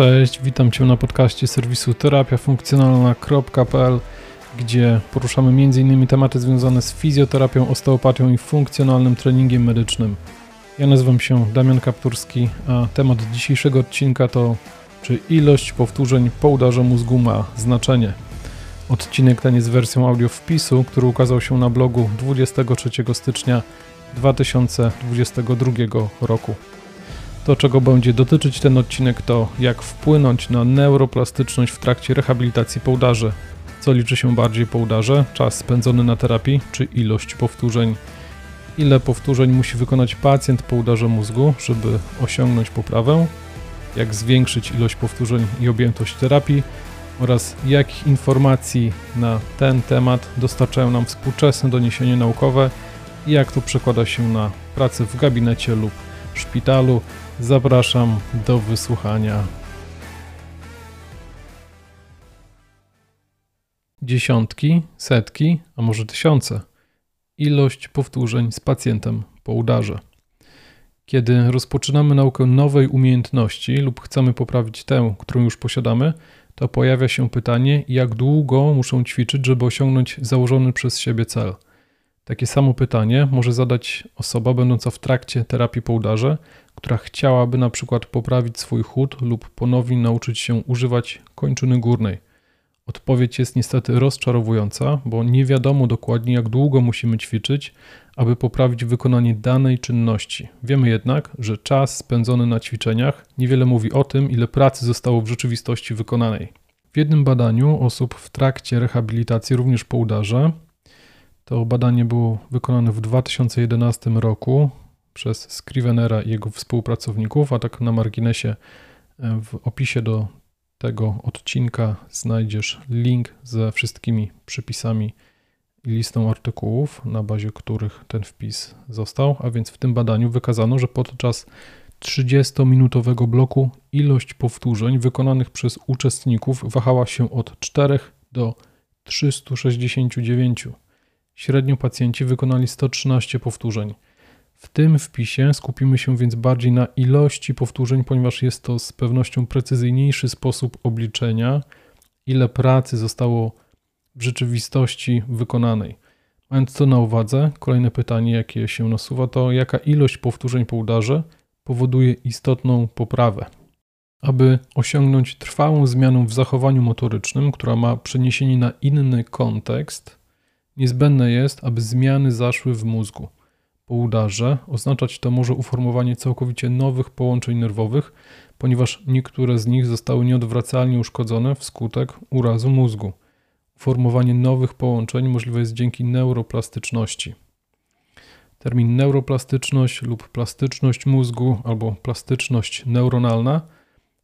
Cześć, witam Cię na podcaście serwisu terapiafunkcjonalna.pl, gdzie poruszamy m.in. tematy związane z fizjoterapią, osteopatią i funkcjonalnym treningiem medycznym. Ja nazywam się Damian Kapturski, a temat dzisiejszego odcinka to czy ilość powtórzeń po udarze mózgu ma znaczenie. Odcinek ten jest wersją audio wpisu, który ukazał się na blogu 23 stycznia 2022 roku. To, czego będzie dotyczyć ten odcinek, to jak wpłynąć na neuroplastyczność w trakcie rehabilitacji po udarze. Co liczy się bardziej po udarze? Czas spędzony na terapii czy ilość powtórzeń? Ile powtórzeń musi wykonać pacjent po udarze mózgu, żeby osiągnąć poprawę? Jak zwiększyć ilość powtórzeń i objętość terapii? Oraz jakich informacji na ten temat dostarczają nam współczesne doniesienia naukowe i jak to przekłada się na pracę w gabinecie lub szpitalu. Zapraszam do wysłuchania. Dziesiątki, setki, a może tysiące. Ilość powtórzeń z pacjentem po udarze. Kiedy rozpoczynamy naukę nowej umiejętności lub chcemy poprawić tę, którą już posiadamy, to pojawia się pytanie, jak długo muszą ćwiczyć, żeby osiągnąć założony przez siebie cel. Takie samo pytanie może zadać osoba będąca w trakcie terapii po udarze, która chciałaby na przykład poprawić swój chód lub ponownie nauczyć się używać kończyny górnej. Odpowiedź jest niestety rozczarowująca, bo nie wiadomo dokładnie, jak długo musimy ćwiczyć, aby poprawić wykonanie danej czynności. Wiemy jednak, że czas spędzony na ćwiczeniach niewiele mówi o tym, ile pracy zostało w rzeczywistości wykonanej. W jednym badaniu osób w trakcie rehabilitacji, również po udarze, to badanie było wykonane w 2011 roku przez Scrivenera i jego współpracowników, a tak na marginesie e, w opisie do tego odcinka znajdziesz link ze wszystkimi przypisami i listą artykułów, na bazie których ten wpis został. A więc w tym badaniu wykazano, że podczas 30-minutowego bloku ilość powtórzeń wykonanych przez uczestników wahała się od 4 do 369. Średnio pacjenci wykonali 113 powtórzeń. W tym wpisie skupimy się więc bardziej na ilości powtórzeń, ponieważ jest to z pewnością precyzyjniejszy sposób obliczenia, ile pracy zostało w rzeczywistości wykonanej. Mając to na uwadze, kolejne pytanie, jakie się nasuwa, to jaka ilość powtórzeń po udarze powoduje istotną poprawę. Aby osiągnąć trwałą zmianę w zachowaniu motorycznym, która ma przeniesienie na inny kontekst, niezbędne jest, aby zmiany zaszły w mózgu po udarze. Oznaczać to może uformowanie całkowicie nowych połączeń nerwowych, ponieważ niektóre z nich zostały nieodwracalnie uszkodzone wskutek urazu mózgu. Formowanie nowych połączeń możliwe jest dzięki neuroplastyczności. Termin neuroplastyczność lub plastyczność mózgu albo plastyczność neuronalna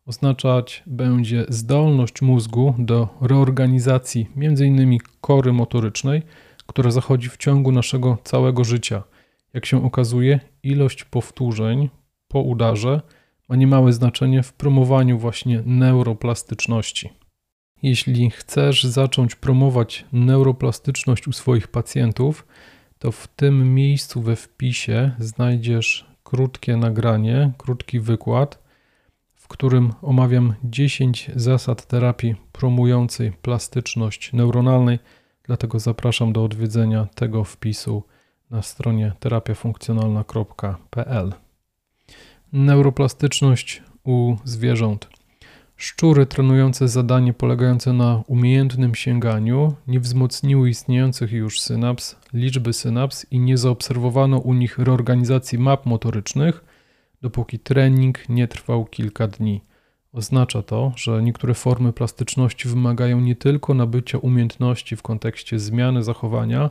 oznaczać będzie zdolność mózgu do reorganizacji m.in. kory motorycznej, która zachodzi w ciągu naszego całego życia – jak się okazuje, ilość powtórzeń po udarze ma niemałe znaczenie w promowaniu właśnie neuroplastyczności. Jeśli chcesz zacząć promować neuroplastyczność u swoich pacjentów, to w tym miejscu we wpisie znajdziesz krótkie nagranie, krótki wykład, w którym omawiam 10 zasad terapii promującej plastyczność neuronalnej, dlatego zapraszam do odwiedzenia tego wpisu na stronie terapiafunkcjonalna.pl. Neuroplastyczność u zwierząt. Szczury trenujące zadanie polegające na umiejętnym sięganiu nie wzmocniły istniejących już synaps, liczby synaps i nie zaobserwowano u nich reorganizacji map motorycznych, dopóki trening nie trwał kilka dni. Oznacza to, że niektóre formy plastyczności wymagają nie tylko nabycia umiejętności w kontekście zmiany zachowania,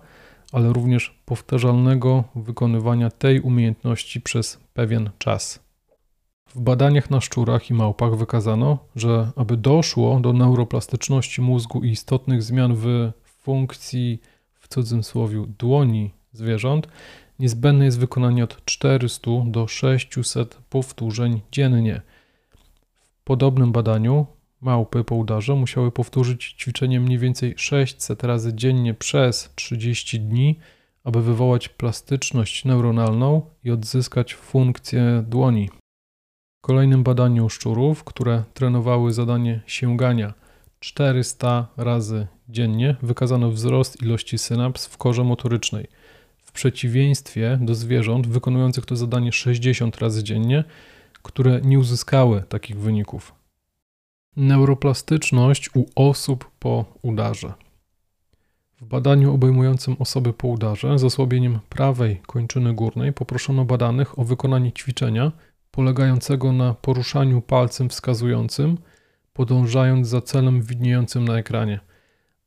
ale również powtarzalnego wykonywania tej umiejętności przez pewien czas. W badaniach na szczurach i małpach wykazano, że aby doszło do neuroplastyczności mózgu i istotnych zmian w funkcji, w cudzysłowie, dłoni zwierząt, niezbędne jest wykonanie od 400 do 600 powtórzeń dziennie. W podobnym badaniu Małpy po udarze musiały powtórzyć ćwiczenie mniej więcej 600 razy dziennie przez 30 dni, aby wywołać plastyczność neuronalną i odzyskać funkcję dłoni. kolejnym badaniu szczurów, które trenowały zadanie sięgania 400 razy dziennie, wykazano wzrost ilości synaps w korze motorycznej. W przeciwieństwie do zwierząt wykonujących to zadanie 60 razy dziennie, które nie uzyskały takich wyników. Neuroplastyczność u osób po udarze. W badaniu obejmującym osoby po udarze z osłabieniem prawej kończyny górnej poproszono badanych o wykonanie ćwiczenia polegającego na poruszaniu palcem wskazującym, podążając za celem widniejącym na ekranie,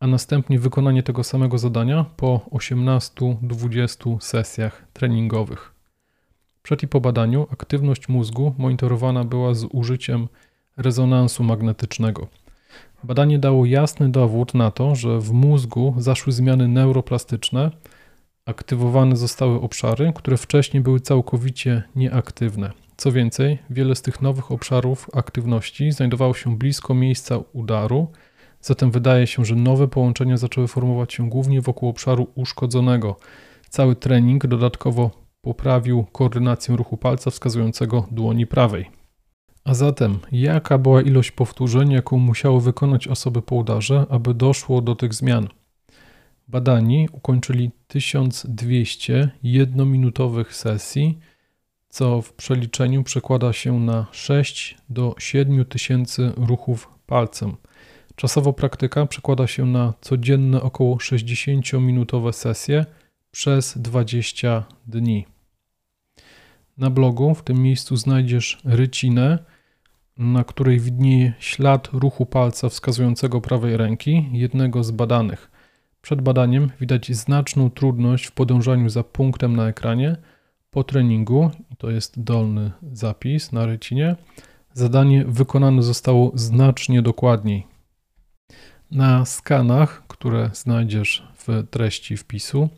a następnie wykonanie tego samego zadania po 18-20 sesjach treningowych. Przed i po badaniu aktywność mózgu monitorowana była z użyciem rezonansu magnetycznego. Badanie dało jasny dowód na to, że w mózgu zaszły zmiany neuroplastyczne, aktywowane zostały obszary, które wcześniej były całkowicie nieaktywne. Co więcej, wiele z tych nowych obszarów aktywności znajdowało się blisko miejsca udaru, zatem wydaje się, że nowe połączenia zaczęły formować się głównie wokół obszaru uszkodzonego. Cały trening dodatkowo poprawił koordynację ruchu palca wskazującego dłoni prawej. A zatem, jaka była ilość powtórzeń, jaką musiały wykonać osoby po udarze, aby doszło do tych zmian? Badani ukończyli 1200 jednominutowych sesji, co w przeliczeniu przekłada się na 6 do 7 tysięcy ruchów palcem. Czasowo praktyka przekłada się na codzienne około 60-minutowe sesje przez 20 dni. Na blogu w tym miejscu znajdziesz rycinę, na której widnieje ślad ruchu palca wskazującego prawej ręki jednego z badanych. Przed badaniem widać znaczną trudność w podążaniu za punktem na ekranie. Po treningu, to jest dolny zapis na rycinie, zadanie wykonane zostało znacznie dokładniej. Na skanach, które znajdziesz w treści wpisu,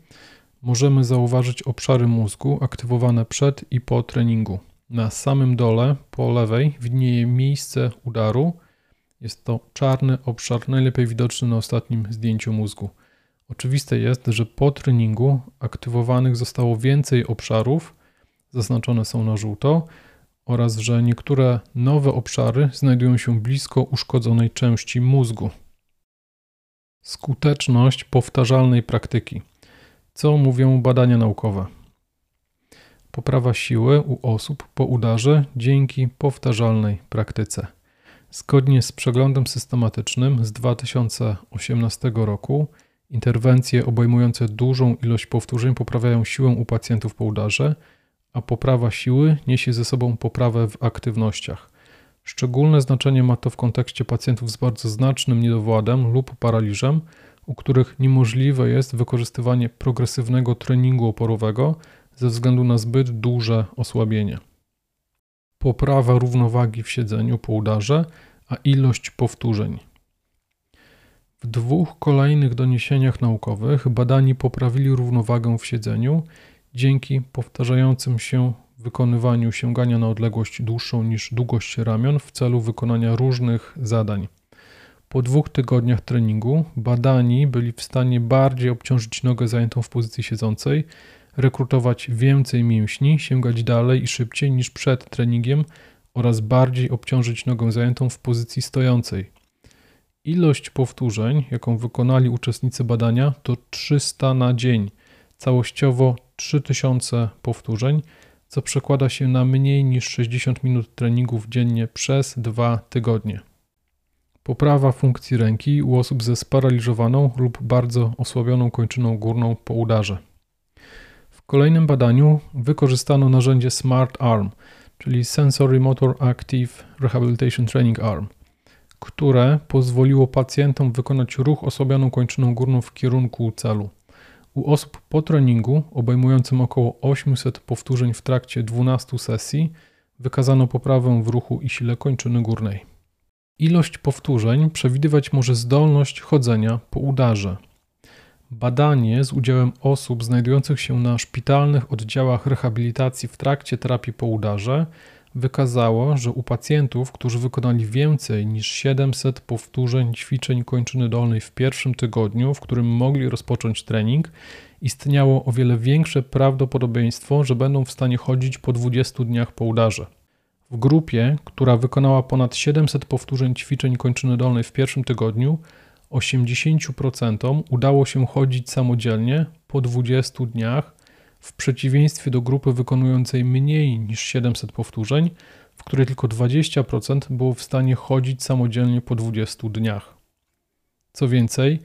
możemy zauważyć obszary mózgu aktywowane przed i po treningu. Na samym dole, po lewej, widnieje miejsce udaru. Jest to czarny obszar, najlepiej widoczny na ostatnim zdjęciu mózgu. Oczywiste jest, że po treningu aktywowanych zostało więcej obszarów, zaznaczone są na żółto, oraz że niektóre nowe obszary znajdują się blisko uszkodzonej części mózgu. Skuteczność powtarzalnej praktyki. Co mówią badania naukowe? Poprawa siły u osób po udarze dzięki powtarzalnej praktyce. Zgodnie z przeglądem systematycznym z 2018 roku, interwencje obejmujące dużą ilość powtórzeń poprawiają siłę u pacjentów po udarze, a poprawa siły niesie ze sobą poprawę w aktywnościach. Szczególne znaczenie ma to w kontekście pacjentów z bardzo znacznym niedowładem lub paraliżem, u których niemożliwe jest wykorzystywanie progresywnego treningu oporowego ze względu na zbyt duże osłabienie. Poprawa równowagi w siedzeniu po udarze, a ilość powtórzeń. W dwóch kolejnych doniesieniach naukowych badani poprawili równowagę w siedzeniu dzięki powtarzającym się wykonywaniu sięgania na odległość dłuższą niż długość ramion w celu wykonania różnych zadań. Po dwóch tygodniach treningu badani byli w stanie bardziej obciążyć nogę zajętą w pozycji siedzącej, rekrutować więcej mięśni, sięgać dalej i szybciej niż przed treningiem oraz bardziej obciążyć nogę zajętą w pozycji stojącej. Ilość powtórzeń, jaką wykonali uczestnicy badania, to 300 na dzień, całościowo 3000 powtórzeń, co przekłada się na mniej niż 60 minut treningów dziennie przez dwa tygodnie. Poprawa funkcji ręki u osób ze sparaliżowaną lub bardzo osłabioną kończyną górną po udarze. W kolejnym badaniu wykorzystano narzędzie Smart Arm, czyli Sensory Motor Active Rehabilitation Training Arm, które pozwoliło pacjentom wykonać ruch osłabioną kończyną górną w kierunku celu. U osób po treningu, obejmującym około 800 powtórzeń w trakcie 12 sesji, wykazano poprawę w ruchu i sile kończyny górnej. Ilość powtórzeń przewidywać może zdolność chodzenia po udarze. Badanie z udziałem osób znajdujących się na szpitalnych oddziałach rehabilitacji w trakcie terapii po udarze wykazało, że u pacjentów, którzy wykonali więcej niż 700 powtórzeń ćwiczeń kończyny dolnej w pierwszym tygodniu, w którym mogli rozpocząć trening, istniało o wiele większe prawdopodobieństwo, że będą w stanie chodzić po 20 dniach po udarze. W grupie, która wykonała ponad 700 powtórzeń ćwiczeń kończyny dolnej w pierwszym tygodniu, 80% udało się chodzić samodzielnie po 20 dniach, w przeciwieństwie do grupy wykonującej mniej niż 700 powtórzeń, w której tylko 20% było w stanie chodzić samodzielnie po 20 dniach. Co więcej,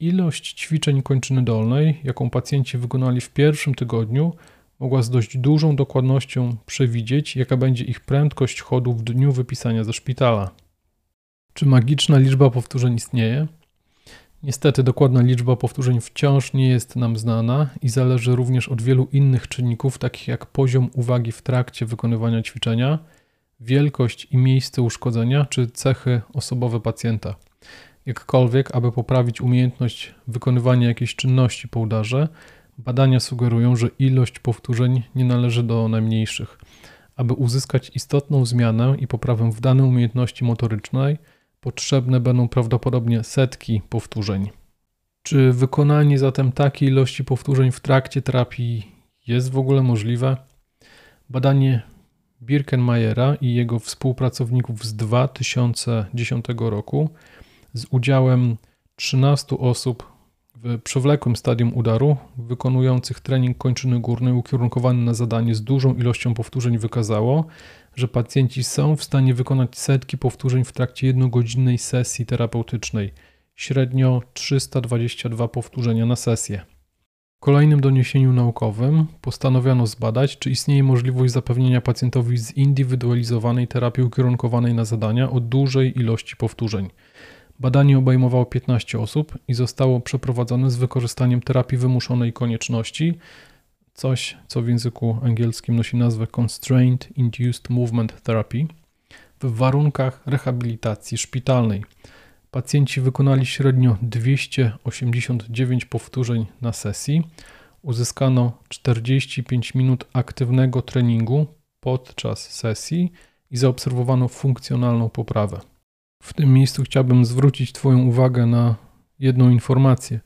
ilość ćwiczeń kończyny dolnej, jaką pacjenci wykonali w pierwszym tygodniu, mogła z dość dużą dokładnością przewidzieć, jaka będzie ich prędkość chodu w dniu wypisania ze szpitala. Czy magiczna liczba powtórzeń istnieje? Niestety dokładna liczba powtórzeń wciąż nie jest nam znana i zależy również od wielu innych czynników, takich jak poziom uwagi w trakcie wykonywania ćwiczenia, wielkość i miejsce uszkodzenia czy cechy osobowe pacjenta. Jakkolwiek, aby poprawić umiejętność wykonywania jakiejś czynności po udarze, badania sugerują, że ilość powtórzeń nie należy do najmniejszych. Aby uzyskać istotną zmianę i poprawę w danej umiejętności motorycznej, potrzebne będą prawdopodobnie setki powtórzeń. Czy wykonanie zatem takiej ilości powtórzeń w trakcie terapii jest w ogóle możliwe? Badanie Birkenmajera i jego współpracowników z 2010 roku z udziałem 13 osób w przewlekłym stadium udaru, wykonujących trening kończyny górnej ukierunkowany na zadanie z dużą ilością powtórzeń wykazało, że pacjenci są w stanie wykonać setki powtórzeń w trakcie jednogodzinnej sesji terapeutycznej, średnio 322 powtórzenia na sesję. W kolejnym doniesieniu naukowym postanowiono zbadać, czy istnieje możliwość zapewnienia pacjentowi zindywidualizowanej terapii ukierunkowanej na zadania o dużej ilości powtórzeń. Badanie obejmowało 15 osób i zostało przeprowadzone z wykorzystaniem terapii wymuszonej konieczności, coś co w języku angielskim nosi nazwę Constraint Induced Movement Therapy, w warunkach rehabilitacji szpitalnej. Pacjenci wykonali średnio 289 powtórzeń na sesji. Uzyskano 45 minut aktywnego treningu podczas sesji i zaobserwowano funkcjonalną poprawę. W tym miejscu chciałbym zwrócić Twoją uwagę na jedną informację.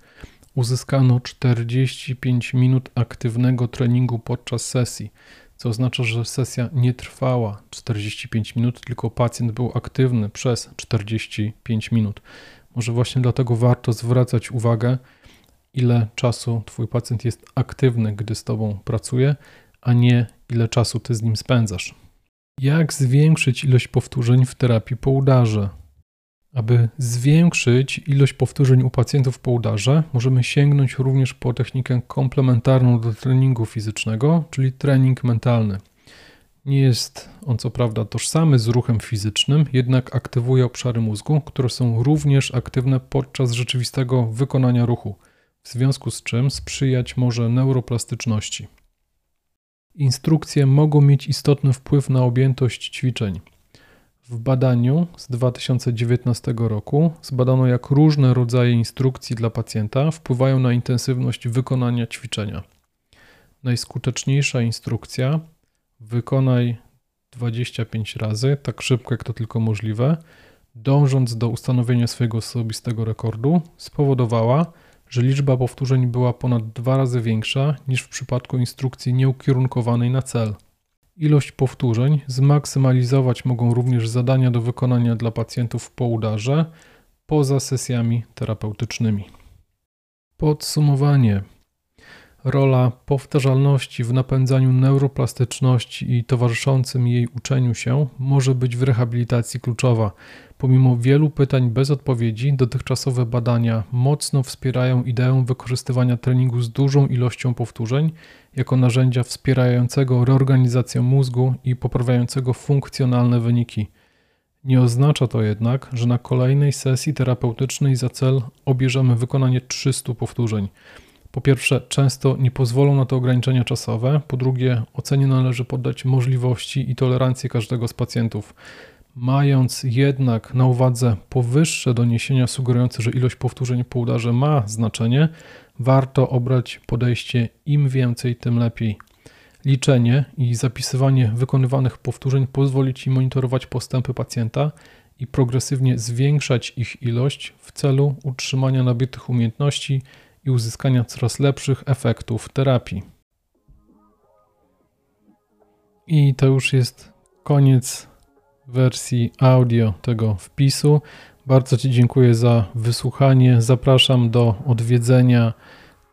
Uzyskano 45 minut aktywnego treningu podczas sesji, co oznacza, że sesja nie trwała 45 minut, tylko pacjent był aktywny przez 45 minut. Może właśnie dlatego warto zwracać uwagę, ile czasu Twój pacjent jest aktywny, gdy z Tobą pracuje, a nie ile czasu Ty z nim spędzasz. Jak zwiększyć ilość powtórzeń w terapii po udarze? Aby zwiększyć ilość powtórzeń u pacjentów po udarze, możemy sięgnąć również po technikę komplementarną do treningu fizycznego, czyli trening mentalny. Nie jest on co prawda tożsamy z ruchem fizycznym, jednak aktywuje obszary mózgu, które są również aktywne podczas rzeczywistego wykonania ruchu, w związku z czym sprzyjać może neuroplastyczności. Instrukcje mogą mieć istotny wpływ na objętość ćwiczeń. W badaniu z 2019 roku zbadano, jak różne rodzaje instrukcji dla pacjenta wpływają na intensywność wykonania ćwiczenia. Najskuteczniejsza instrukcja wykonaj 25 razy, tak szybko jak to tylko możliwe, dążąc do ustanowienia swojego osobistego rekordu, spowodowała, że liczba powtórzeń była ponad dwa razy większa niż w przypadku instrukcji nieukierunkowanej na cel. Ilość powtórzeń zmaksymalizować mogą również zadania do wykonania dla pacjentów po udarze poza sesjami terapeutycznymi. Podsumowanie. Rola powtarzalności w napędzaniu neuroplastyczności i towarzyszącym jej uczeniu się może być w rehabilitacji kluczowa. Pomimo wielu pytań bez odpowiedzi, dotychczasowe badania mocno wspierają ideę wykorzystywania treningu z dużą ilością powtórzeń jako narzędzia wspierającego reorganizację mózgu i poprawiającego funkcjonalne wyniki. Nie oznacza to jednak, że na kolejnej sesji terapeutycznej za cel obierzemy wykonanie 300 powtórzeń. Po pierwsze, często nie pozwolą na to ograniczenia czasowe. Po drugie, ocenie należy poddać możliwości i tolerancję każdego z pacjentów. Mając jednak na uwadze powyższe doniesienia sugerujące, że ilość powtórzeń po udarze ma znaczenie, warto obrać podejście im więcej, tym lepiej. Liczenie i zapisywanie wykonywanych powtórzeń pozwoli Ci monitorować postępy pacjenta i progresywnie zwiększać ich ilość w celu utrzymania nabytych umiejętności i uzyskania coraz lepszych efektów terapii. I to już jest koniec wersji audio tego wpisu. Bardzo Ci dziękuję za wysłuchanie. Zapraszam do odwiedzenia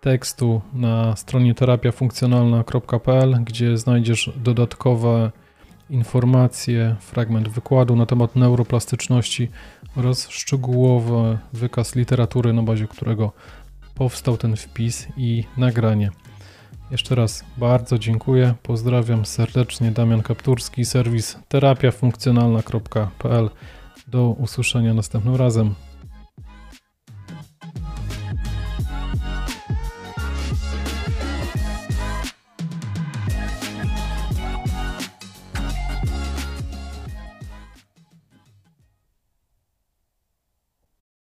tekstu na stronie terapiafunkcjonalna.pl, gdzie znajdziesz dodatkowe informacje, fragment wykładu na temat neuroplastyczności oraz szczegółowy wykaz literatury, na bazie którego powstał ten wpis i nagranie. Jeszcze raz bardzo dziękuję. Pozdrawiam serdecznie. Damian Kapturski, serwis terapiafunkcjonalna.pl. Do usłyszenia następnym razem.